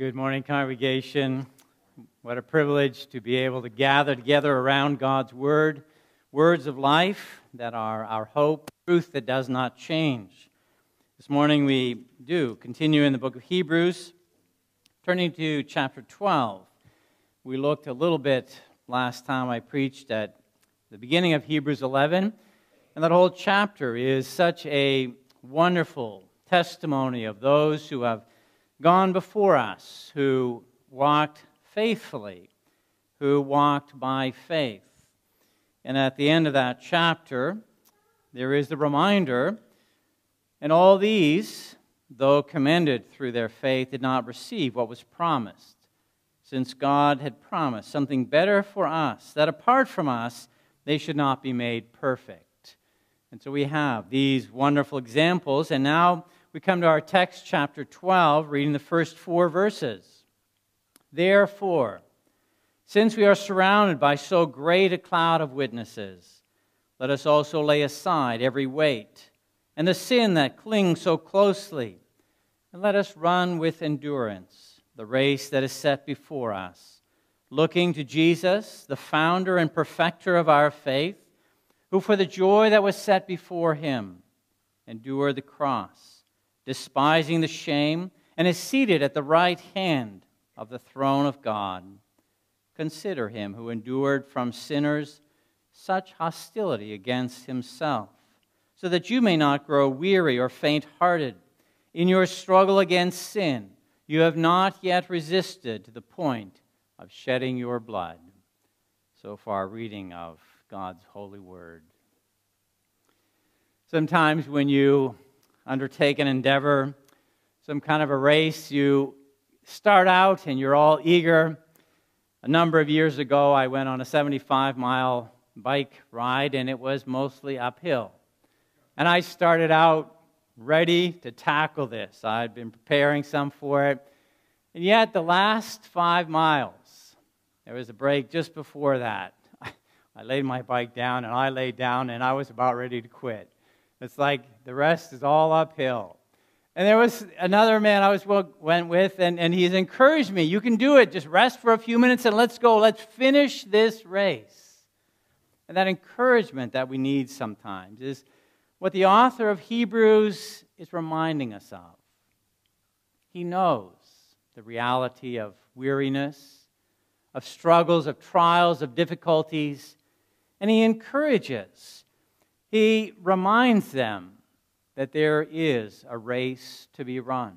Good morning, congregation. What a privilege to be able to gather together around God's Word, words of life that are our hope, truth that does not change. This morning we do continue in the book of Hebrews, turning to chapter 12. We looked a little bit last time I preached at the beginning of Hebrews 11, and that whole chapter is such a wonderful testimony of those who have gone before us, who walked faithfully, who walked by faith. And at the end of that chapter, there is the reminder, and all these, though commended through their faith, did not receive what was promised, since God had promised something better for us, that apart from us, they should not be made perfect. And so we have these wonderful examples, and now we come to our text, chapter 12, reading the first four verses. Therefore, since we are surrounded by so great a cloud of witnesses, let us also lay aside every weight and the sin that clings so closely, and let us run with endurance the race that is set before us, looking to Jesus, the founder and perfecter of our faith, who for the joy that was set before him endured the cross despising the shame, and is seated at the right hand of the throne of God. Consider him who endured from sinners such hostility against himself, so that you may not grow weary or faint hearted. In your struggle against sin, you have not yet resisted to the point of shedding your blood. So far, reading of God's holy word. Sometimes when you undertake an endeavor, some kind of a race, you start out and you're all eager. A number of years ago, I went on a 75 mile bike ride, and it was mostly uphill. And I started out ready to tackle this. I'd been preparing some for it. And yet, the last five miles, there was a break just before that. I laid my bike down, and I laid down, and I was about ready to quit. It's like the rest is all uphill. And there was another man I was went with, and, and he's encouraged me. You can do it. Just rest for a few minutes and let's go. Let's finish this race. And that encouragement that we need sometimes is what the author of Hebrews is reminding us of. He knows the reality of weariness, of struggles, of trials, of difficulties, and he encourages he reminds them that there is a race to be run.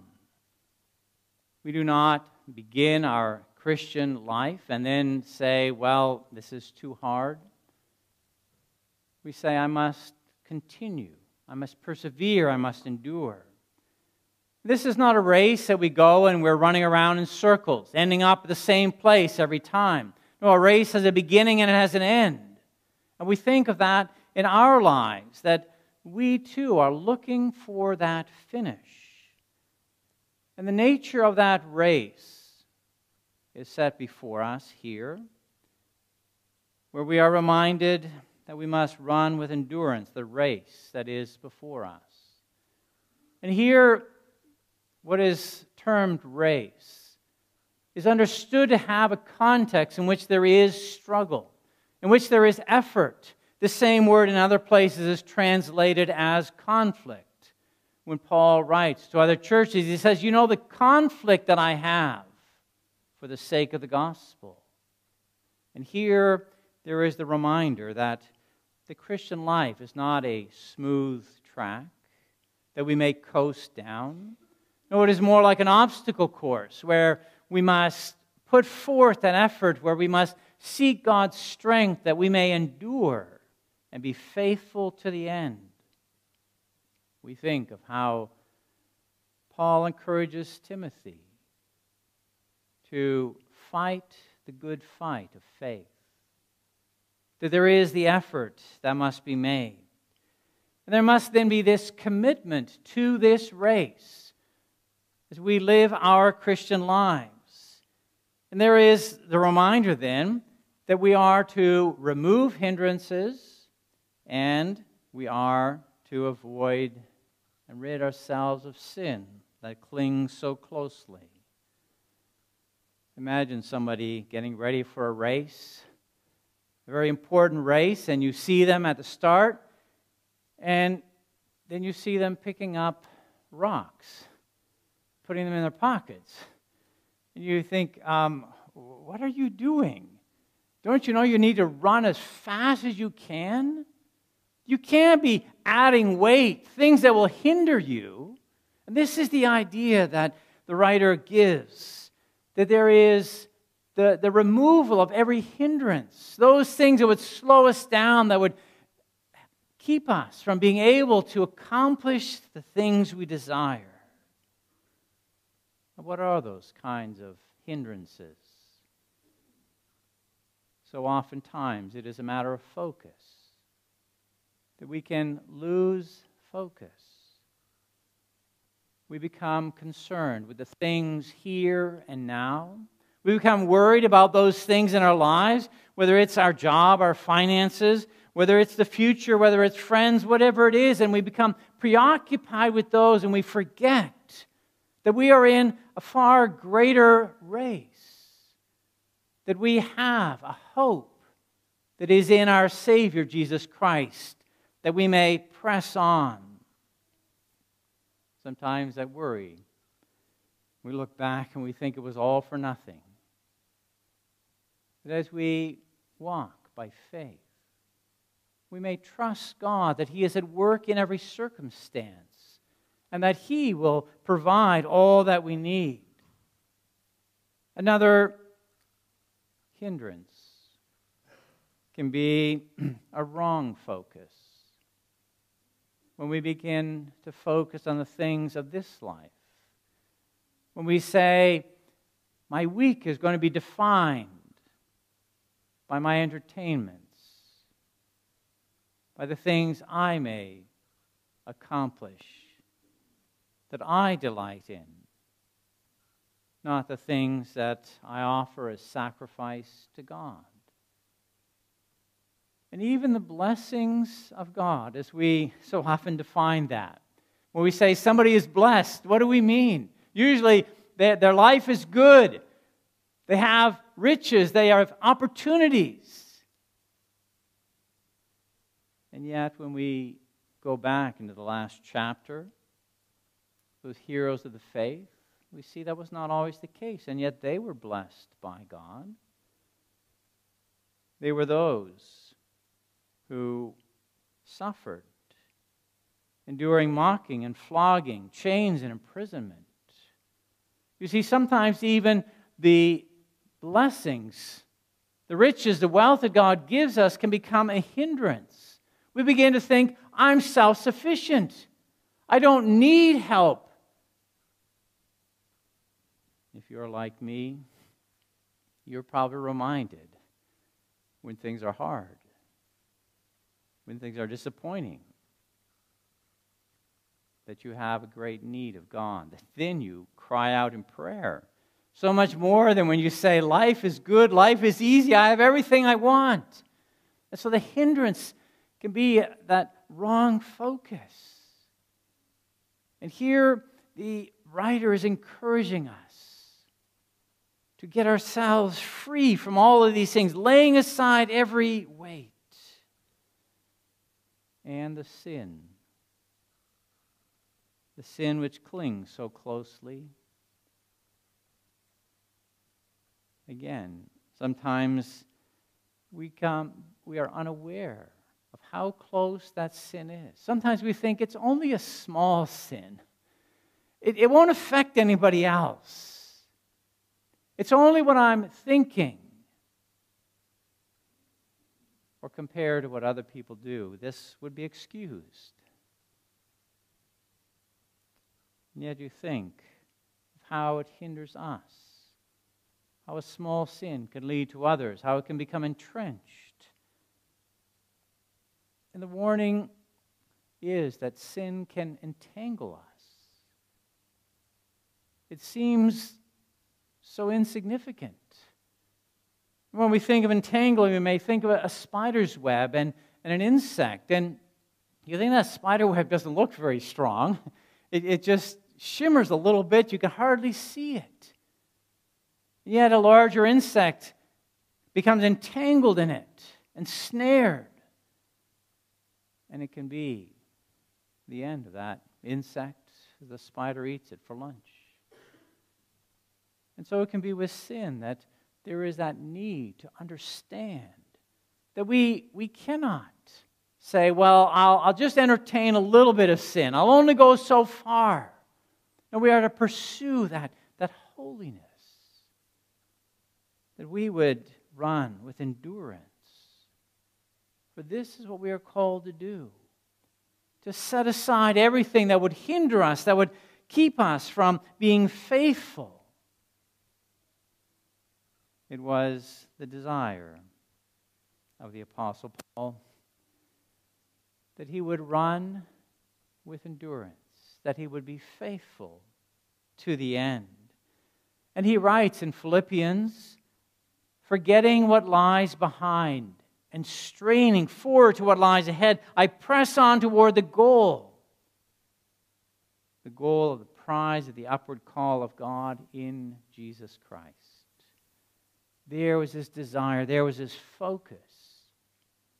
We do not begin our Christian life and then say, well, this is too hard. We say, I must continue, I must persevere, I must endure. This is not a race that we go and we're running around in circles, ending up at the same place every time. No, a race has a beginning and it has an end. And we think of that in our lives that we too are looking for that finish. And the nature of that race is set before us here, where we are reminded that we must run with endurance the race that is before us. And here, what is termed race is understood to have a context in which there is struggle, in which there is effort, the same word in other places is translated as conflict. When Paul writes to other churches, he says, You know the conflict that I have for the sake of the gospel. And here there is the reminder that the Christian life is not a smooth track that we may coast down. No, it is more like an obstacle course where we must put forth an effort, where we must seek God's strength that we may endure and be faithful to the end. We think of how Paul encourages Timothy to fight the good fight of faith, that there is the effort that must be made. And there must then be this commitment to this race as we live our Christian lives. And there is the reminder then that we are to remove hindrances and we are to avoid and rid ourselves of sin that clings so closely. Imagine somebody getting ready for a race, a very important race, and you see them at the start, and then you see them picking up rocks, putting them in their pockets. And you think, um, what are you doing? Don't you know you need to run as fast as you can? You can't be adding weight, things that will hinder you. And this is the idea that the writer gives that there is the, the removal of every hindrance, those things that would slow us down, that would keep us from being able to accomplish the things we desire. What are those kinds of hindrances? So oftentimes it is a matter of focus, that we can lose focus. We become concerned with the things here and now. We become worried about those things in our lives, whether it's our job, our finances, whether it's the future, whether it's friends, whatever it is, and we become preoccupied with those and we forget that we are in a far greater race that we have a hope that is in our Savior, Jesus Christ, that we may press on. Sometimes that worry, we look back and we think it was all for nothing. But as we walk by faith, we may trust God that He is at work in every circumstance and that He will provide all that we need. Another hindrance can be a wrong focus. When we begin to focus on the things of this life, when we say, my week is going to be defined by my entertainments, by the things I may accomplish, that I delight in not the things that I offer as sacrifice to God. And even the blessings of God, as we so often define that. When we say somebody is blessed, what do we mean? Usually, their, life is good, they have riches, they have opportunities. And yet, when we go back into the last chapter, those heroes of the faith, we see that was not always the case, and yet they were blessed by God. They were those who suffered, enduring mocking and flogging, chains and imprisonment. You see, sometimes even the blessings, the riches, the wealth that God gives us can become a hindrance. We begin to think, I'm self sufficient. I don't need help. If you're like me, you're probably reminded when things are hard, when things are disappointing, that you have a great need of God. That then you cry out in prayer. So much more than when you say, Life is good, life is easy, I have everything I want. And so the hindrance can be that wrong focus. And here the writer is encouraging us to get ourselves free from all of these things, laying aside every weight and the sin, the sin which clings so closely. Again, sometimes we, come, we are unaware of how close that sin is. Sometimes we think it's only a small sin, it, it won't affect anybody else. It's only what I'm thinking or compared to what other people do. This would be excused. And yet you think of how it hinders us, how a small sin can lead to others, how it can become entrenched. And the warning is that sin can entangle us. It seems so insignificant. When we think of entangling, we may think of a spider's web and, and an insect. And you think that spider web doesn't look very strong. It, it just shimmers a little bit. You can hardly see it. Yet a larger insect becomes entangled in it and snared. And it can be the end of that insect the spider eats it for lunch. And so it can be with sin that there is that need to understand that we, we cannot say, well, I'll, I'll just entertain a little bit of sin. I'll only go so far. And we are to pursue that, that holiness. That we would run with endurance. For this is what we are called to do to set aside everything that would hinder us, that would keep us from being faithful. It was the desire of the Apostle Paul that he would run with endurance, that he would be faithful to the end. And he writes in Philippians, forgetting what lies behind and straining forward to what lies ahead, I press on toward the goal. The goal of the prize of the upward call of God in Jesus Christ. There was his desire, there was his focus.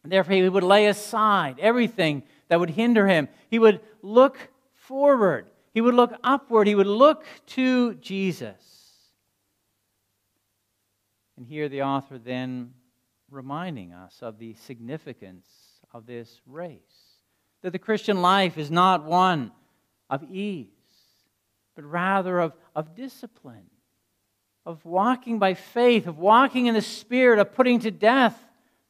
And therefore, he would lay aside everything that would hinder him. He would look forward, he would look upward, he would look to Jesus. And here the author then reminding us of the significance of this race. That the Christian life is not one of ease, but rather of, of discipline, of walking by faith, of walking in the Spirit, of putting to death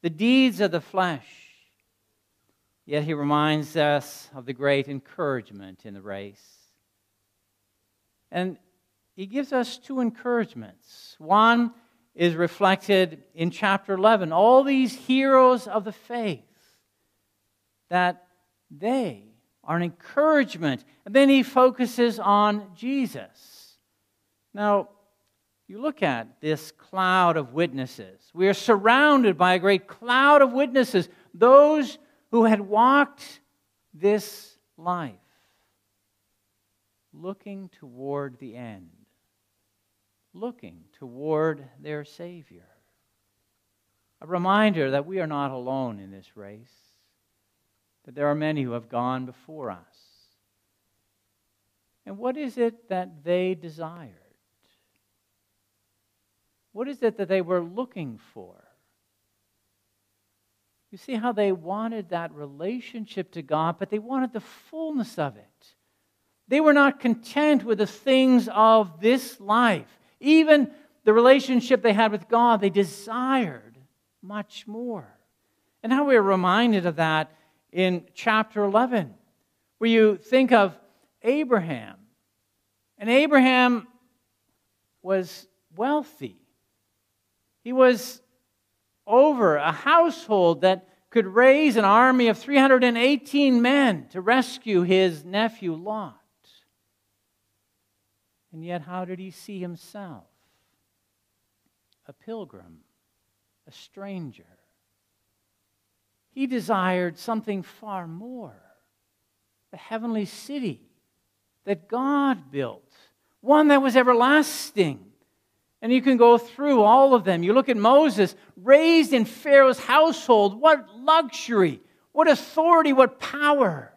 the deeds of the flesh. Yet he reminds us of the great encouragement in the race. And he gives us two encouragements. One is reflected in chapter 11. All these heroes of the faith, that they are an encouragement. And then he focuses on Jesus. Now, you look at this cloud of witnesses. We are surrounded by a great cloud of witnesses, those who had walked this life, looking toward the end looking toward their Savior. A reminder that we are not alone in this race, that there are many who have gone before us. And what is it that they desired? What is it that they were looking for? You see how they wanted that relationship to God, but they wanted the fullness of it. They were not content with the things of this life. Even the relationship they had with God, they desired much more. And how we are reminded of that in chapter 11, where you think of Abraham. And Abraham was wealthy. He was over a household that could raise an army of 318 men to rescue his nephew Lot. And yet, how did he see himself? A pilgrim, a stranger. He desired something far more the heavenly city that God built, one that was everlasting. And you can go through all of them. You look at Moses, raised in Pharaoh's household. What luxury, what authority, what power.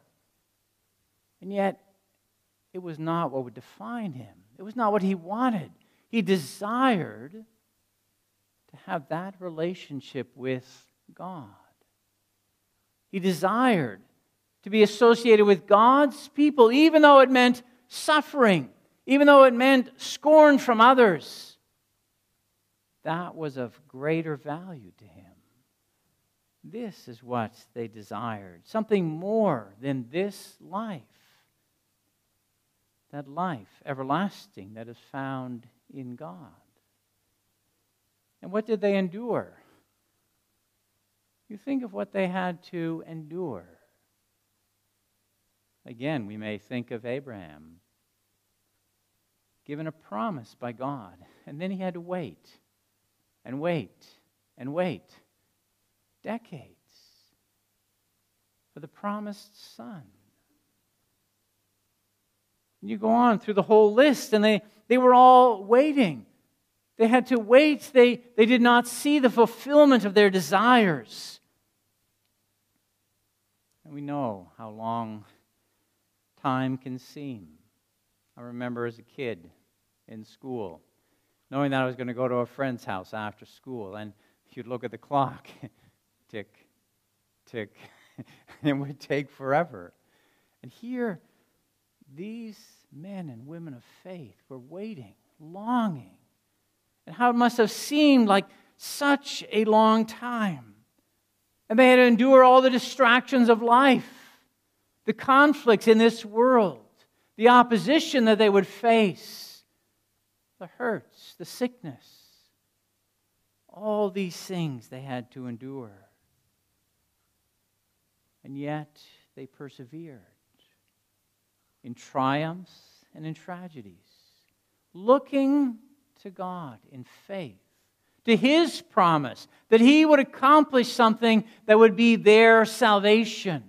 And yet, it was not what would define him. It was not what he wanted. He desired to have that relationship with God. He desired to be associated with God's people, even though it meant suffering, even though it meant scorn from others. That was of greater value to him. This is what they desired something more than this life that life everlasting that is found in God. And what did they endure? You think of what they had to endure. Again, we may think of Abraham, given a promise by God, and then he had to wait and wait and wait decades for the promised son. You go on through the whole list, and they, they were all waiting. They had to wait. They, they did not see the fulfillment of their desires. And we know how long time can seem. I remember as a kid in school, knowing that I was going to go to a friend's house after school, and you'd look at the clock tick, tick, and it would take forever. And here, these men and women of faith were waiting, longing and how it must have seemed like such a long time. And they had to endure all the distractions of life, the conflicts in this world, the opposition that they would face, the hurts, the sickness. All these things they had to endure. And yet they persevered in triumphs and in tragedies, looking to God in faith, to His promise that He would accomplish something that would be their salvation,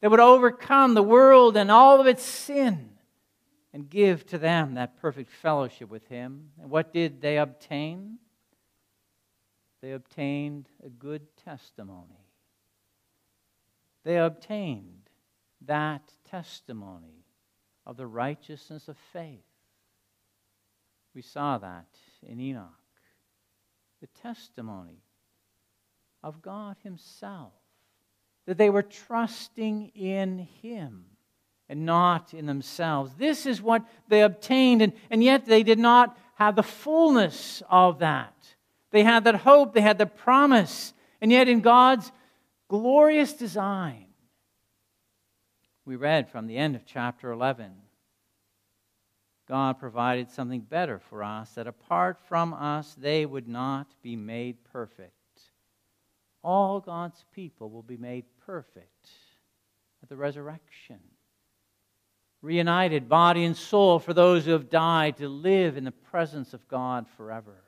that would overcome the world and all of its sin and give to them that perfect fellowship with Him. And what did they obtain? They obtained a good testimony. They obtained that testimony of the righteousness of faith. We saw that in Enoch. The testimony of God Himself, that they were trusting in Him and not in themselves. This is what they obtained, and, and yet they did not have the fullness of that. They had that hope, they had the promise, and yet in God's glorious design, we read from the end of chapter 11 God provided something better for us, that apart from us, they would not be made perfect. All God's people will be made perfect at the resurrection. Reunited, body and soul, for those who have died to live in the presence of God forever.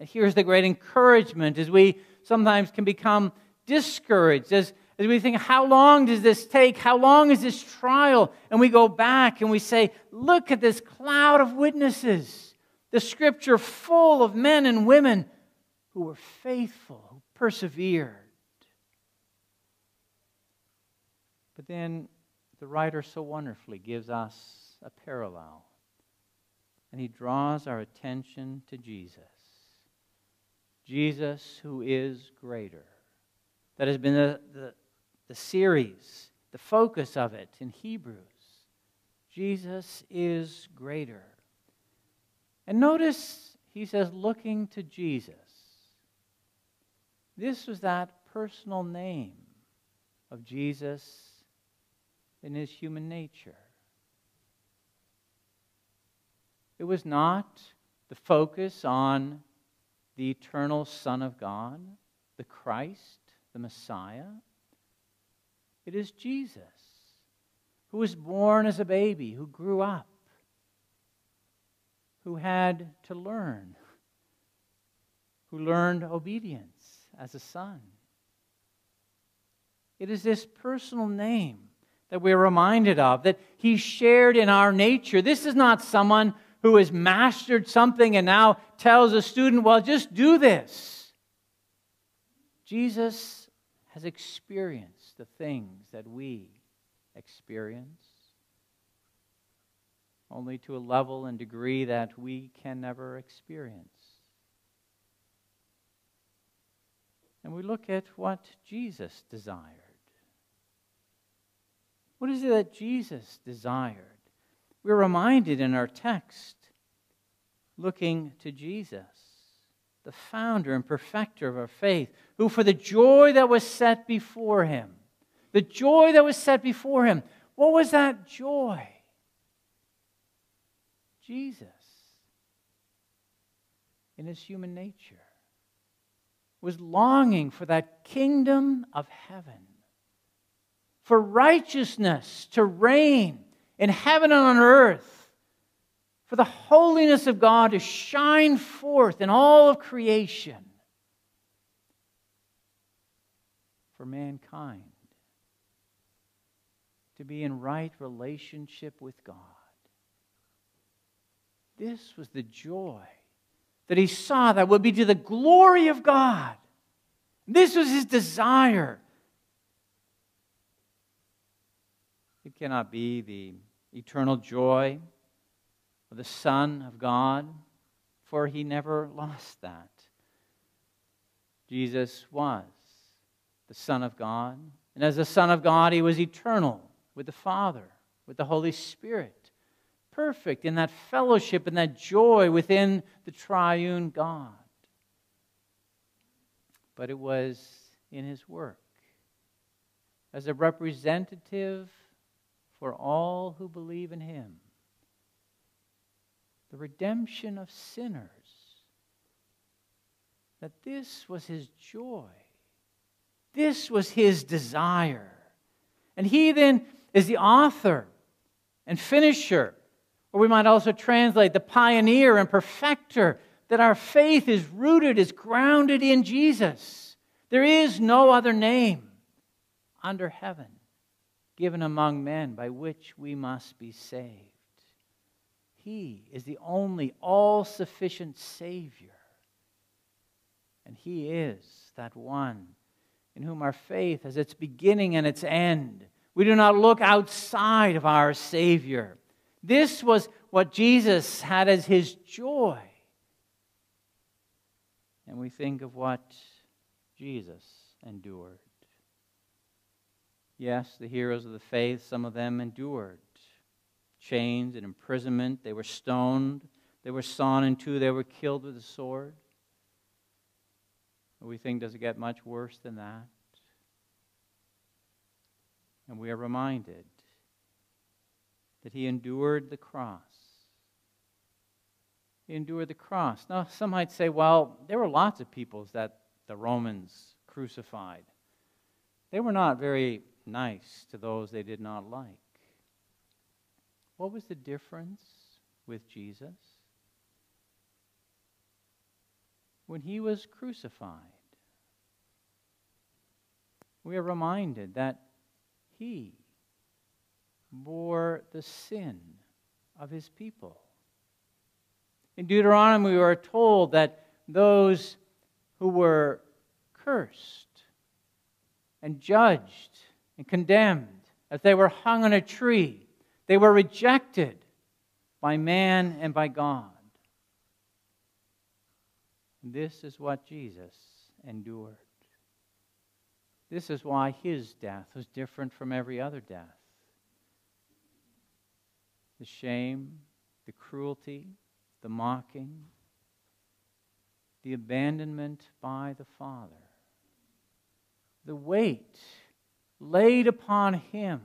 And here's the great encouragement as we sometimes can become discouraged, as as we think, how long does this take? How long is this trial? And we go back and we say, look at this cloud of witnesses. The scripture full of men and women who were faithful, who persevered. But then the writer so wonderfully gives us a parallel. And he draws our attention to Jesus. Jesus, who is greater. That has been the, the, the series, the focus of it in Hebrews. Jesus is greater. And notice he says, looking to Jesus. This was that personal name of Jesus in his human nature. It was not the focus on the eternal Son of God, the Christ, the Messiah. It is Jesus who was born as a baby, who grew up, who had to learn, who learned obedience as a son. It is this personal name that we're reminded of, that he shared in our nature. This is not someone who has mastered something and now tells a student, well, just do this. Jesus has experienced the things that we experience, only to a level and degree that we can never experience. And we look at what Jesus desired. What is it that Jesus desired? We're reminded in our text, looking to Jesus the founder and perfecter of our faith, who for the joy that was set before him the joy that was set before him. What was that joy? Jesus, in his human nature, was longing for that kingdom of heaven, for righteousness to reign in heaven and on earth, for the holiness of God to shine forth in all of creation, for mankind to be in right relationship with God. This was the joy that he saw that would be to the glory of God. This was his desire. It cannot be the eternal joy of the Son of God, for he never lost that. Jesus was the Son of God, and as the Son of God, he was eternal with the Father, with the Holy Spirit, perfect in that fellowship and that joy within the triune God. But it was in his work as a representative for all who believe in him. The redemption of sinners. That this was his joy. This was his desire. And he then is the author and finisher, or we might also translate the pioneer and perfecter, that our faith is rooted, is grounded in Jesus. There is no other name under heaven given among men by which we must be saved. He is the only all sufficient Savior. And He is that one in whom our faith has its beginning and its end. We do not look outside of our Savior. This was what Jesus had as his joy. And we think of what Jesus endured. Yes, the heroes of the faith, some of them endured chains and imprisonment. They were stoned. They were sawn in two. They were killed with a sword. We think, does it get much worse than that? And we are reminded that he endured the cross. He endured the cross. Now, some might say, well, there were lots of peoples that the Romans crucified. They were not very nice to those they did not like. What was the difference with Jesus? When he was crucified, we are reminded that he bore the sin of his people. In Deuteronomy, we are told that those who were cursed and judged and condemned as they were hung on a tree, they were rejected by man and by God. This is what Jesus endured. This is why his death was different from every other death. The shame, the cruelty, the mocking, the abandonment by the Father, the weight laid upon him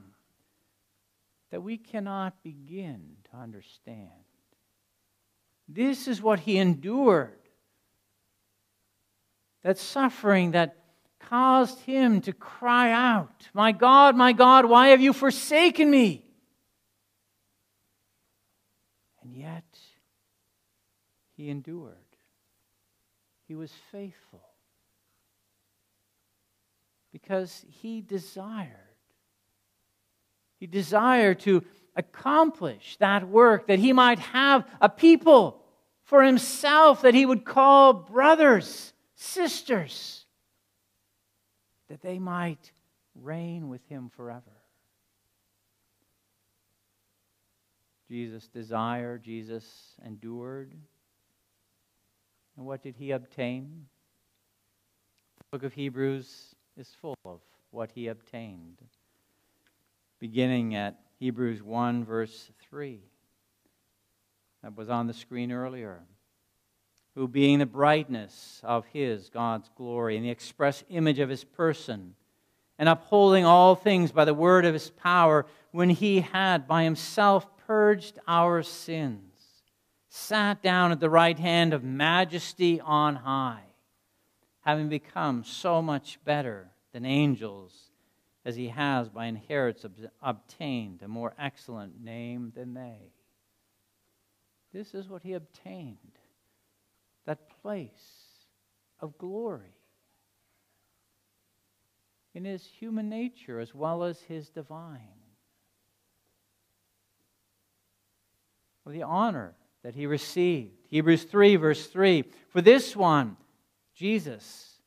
that we cannot begin to understand. This is what he endured. That suffering that caused him to cry out, My God, my God, why have you forsaken me? And yet, he endured. He was faithful because he desired. He desired to accomplish that work, that he might have a people for himself that he would call brothers, sisters that they might reign with him forever. Jesus desired, Jesus endured. And what did he obtain? The book of Hebrews is full of what he obtained. Beginning at Hebrews 1, verse 3. That was on the screen earlier who, being the brightness of his, God's glory, and the express image of his person, and upholding all things by the word of his power, when he had by himself purged our sins, sat down at the right hand of majesty on high, having become so much better than angels, as he has by inheritance obtained a more excellent name than they. This is what he obtained that place of glory in his human nature as well as his divine. Or the honor that he received. Hebrews 3, verse 3 For this one, Jesus,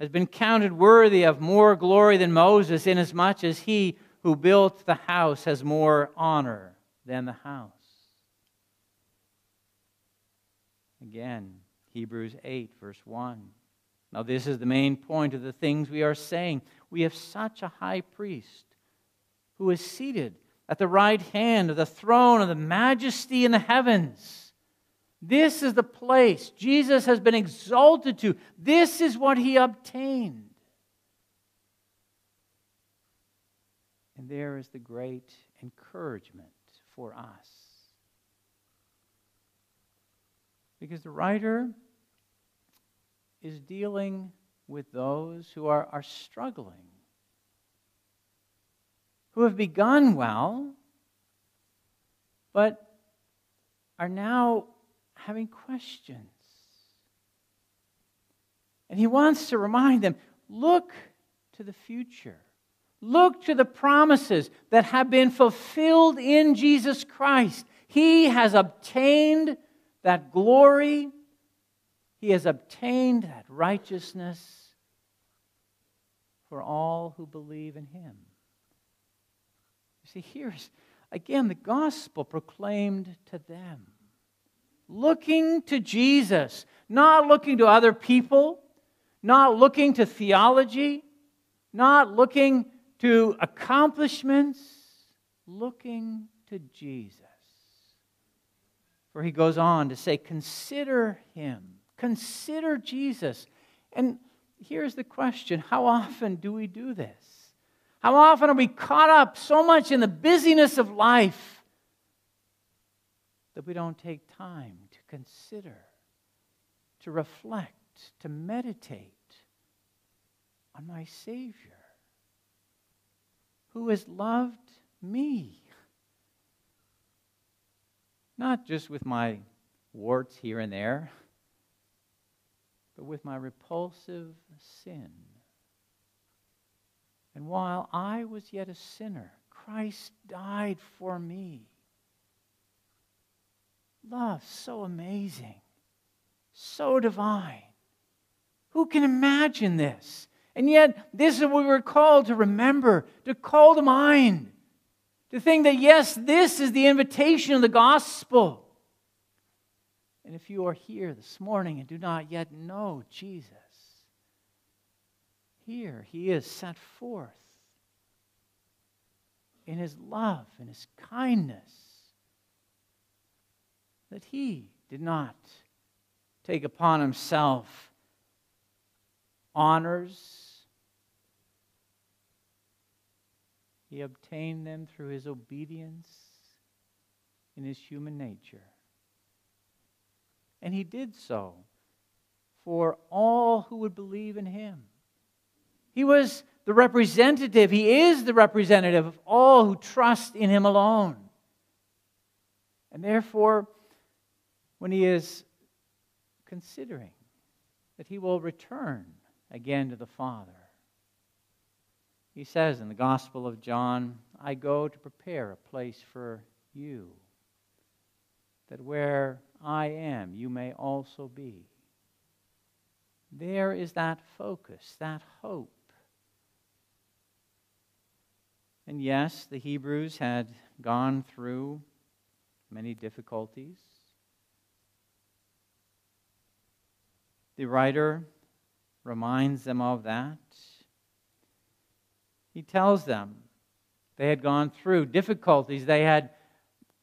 has been counted worthy of more glory than Moses, inasmuch as he who built the house has more honor than the house. Again, Hebrews 8, verse 1. Now, this is the main point of the things we are saying. We have such a high priest who is seated at the right hand of the throne of the majesty in the heavens. This is the place Jesus has been exalted to. This is what he obtained. And there is the great encouragement for us. Because the writer is dealing with those who are, are struggling, who have begun well, but are now having questions. And he wants to remind them look to the future. Look to the promises that have been fulfilled in Jesus Christ. He has obtained that glory, He has obtained that righteousness for all who believe in Him. You see, here's again the gospel proclaimed to them. Looking to Jesus, not looking to other people, not looking to theology, not looking to accomplishments, looking to Jesus. For he goes on to say, Consider him, consider Jesus. And here's the question How often do we do this? How often are we caught up so much in the busyness of life that we don't take time to consider, to reflect, to meditate on my Savior? who has loved me. Not just with my warts here and there, but with my repulsive sin. And while I was yet a sinner, Christ died for me. Love so amazing, so divine. Who can imagine this? And yet, this is what we're called to remember, to call to mind, to think that, yes, this is the invitation of the gospel. And if you are here this morning and do not yet know Jesus, here he is set forth in his love and his kindness that he did not take upon himself honors He obtained them through his obedience in his human nature. And he did so for all who would believe in him. He was the representative, he is the representative of all who trust in him alone. And therefore, when he is considering that he will return again to the Father, he says in the Gospel of John, I go to prepare a place for you, that where I am, you may also be. There is that focus, that hope. And yes, the Hebrews had gone through many difficulties. The writer reminds them of that he tells them they had gone through difficulties. They had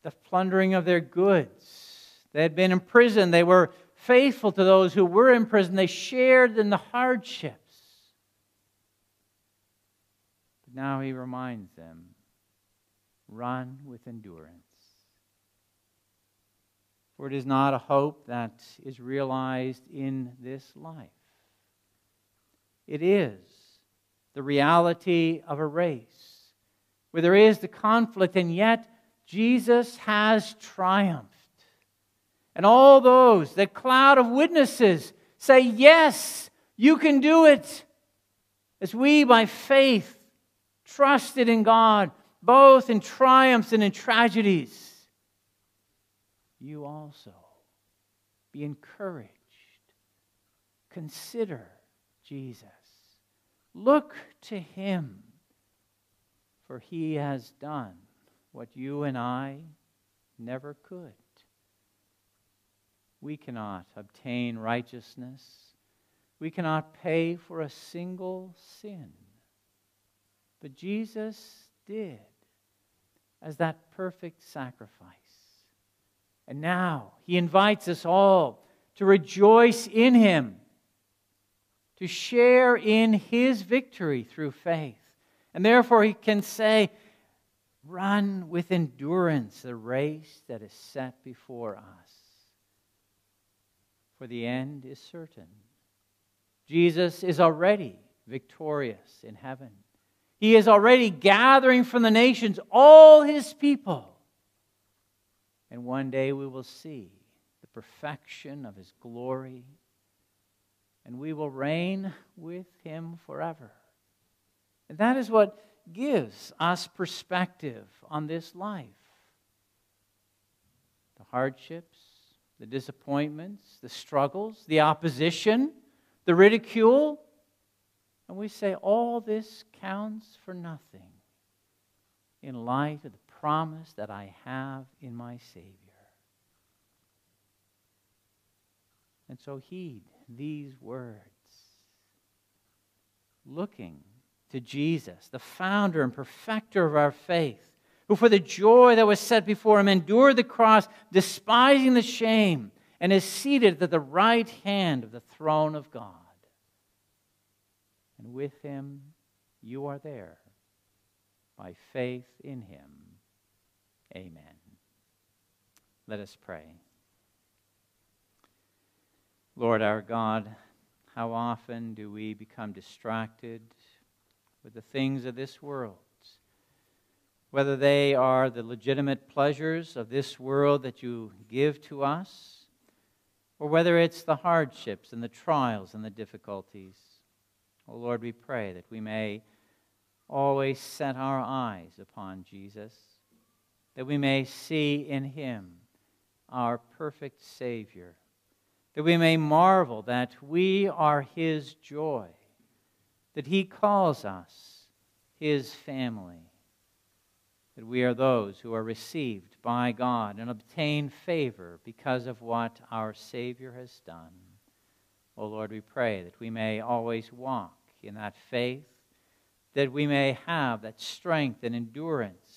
the plundering of their goods. They had been in prison. They were faithful to those who were in prison. They shared in the hardships. But now he reminds them run with endurance. For it is not a hope that is realized in this life. It is the reality of a race where there is the conflict, and yet Jesus has triumphed. And all those, the cloud of witnesses, say, Yes, you can do it. As we, by faith, trusted in God, both in triumphs and in tragedies. You also be encouraged. Consider Jesus. Look to him, for he has done what you and I never could. We cannot obtain righteousness. We cannot pay for a single sin. But Jesus did as that perfect sacrifice. And now he invites us all to rejoice in him, to share in his victory through faith. And therefore he can say, Run with endurance the race that is set before us for the end is certain. Jesus is already victorious in heaven. He is already gathering from the nations all his people. And one day we will see the perfection of his glory, and we will reign with him forever. And that is what gives us perspective on this life. The hardships, the disappointments, the struggles, the opposition, the ridicule. And we say, all this counts for nothing in light of the promise that I have in my Savior. And so heed these words, looking to Jesus, the founder and perfecter of our faith who for the joy that was set before him endured the cross, despising the shame, and is seated at the right hand of the throne of God. And with him you are there by faith in him. Amen. Let us pray. Lord our God, how often do we become distracted with the things of this world? whether they are the legitimate pleasures of this world that you give to us, or whether it's the hardships and the trials and the difficulties. Oh Lord, we pray that we may always set our eyes upon Jesus, that we may see in him our perfect Savior, that we may marvel that we are his joy, that he calls us his family that we are those who are received by God and obtain favor because of what our Savior has done. O oh Lord, we pray that we may always walk in that faith, that we may have that strength and endurance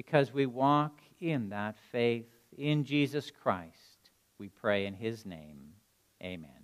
because we walk in that faith in Jesus Christ. We pray in His name. Amen.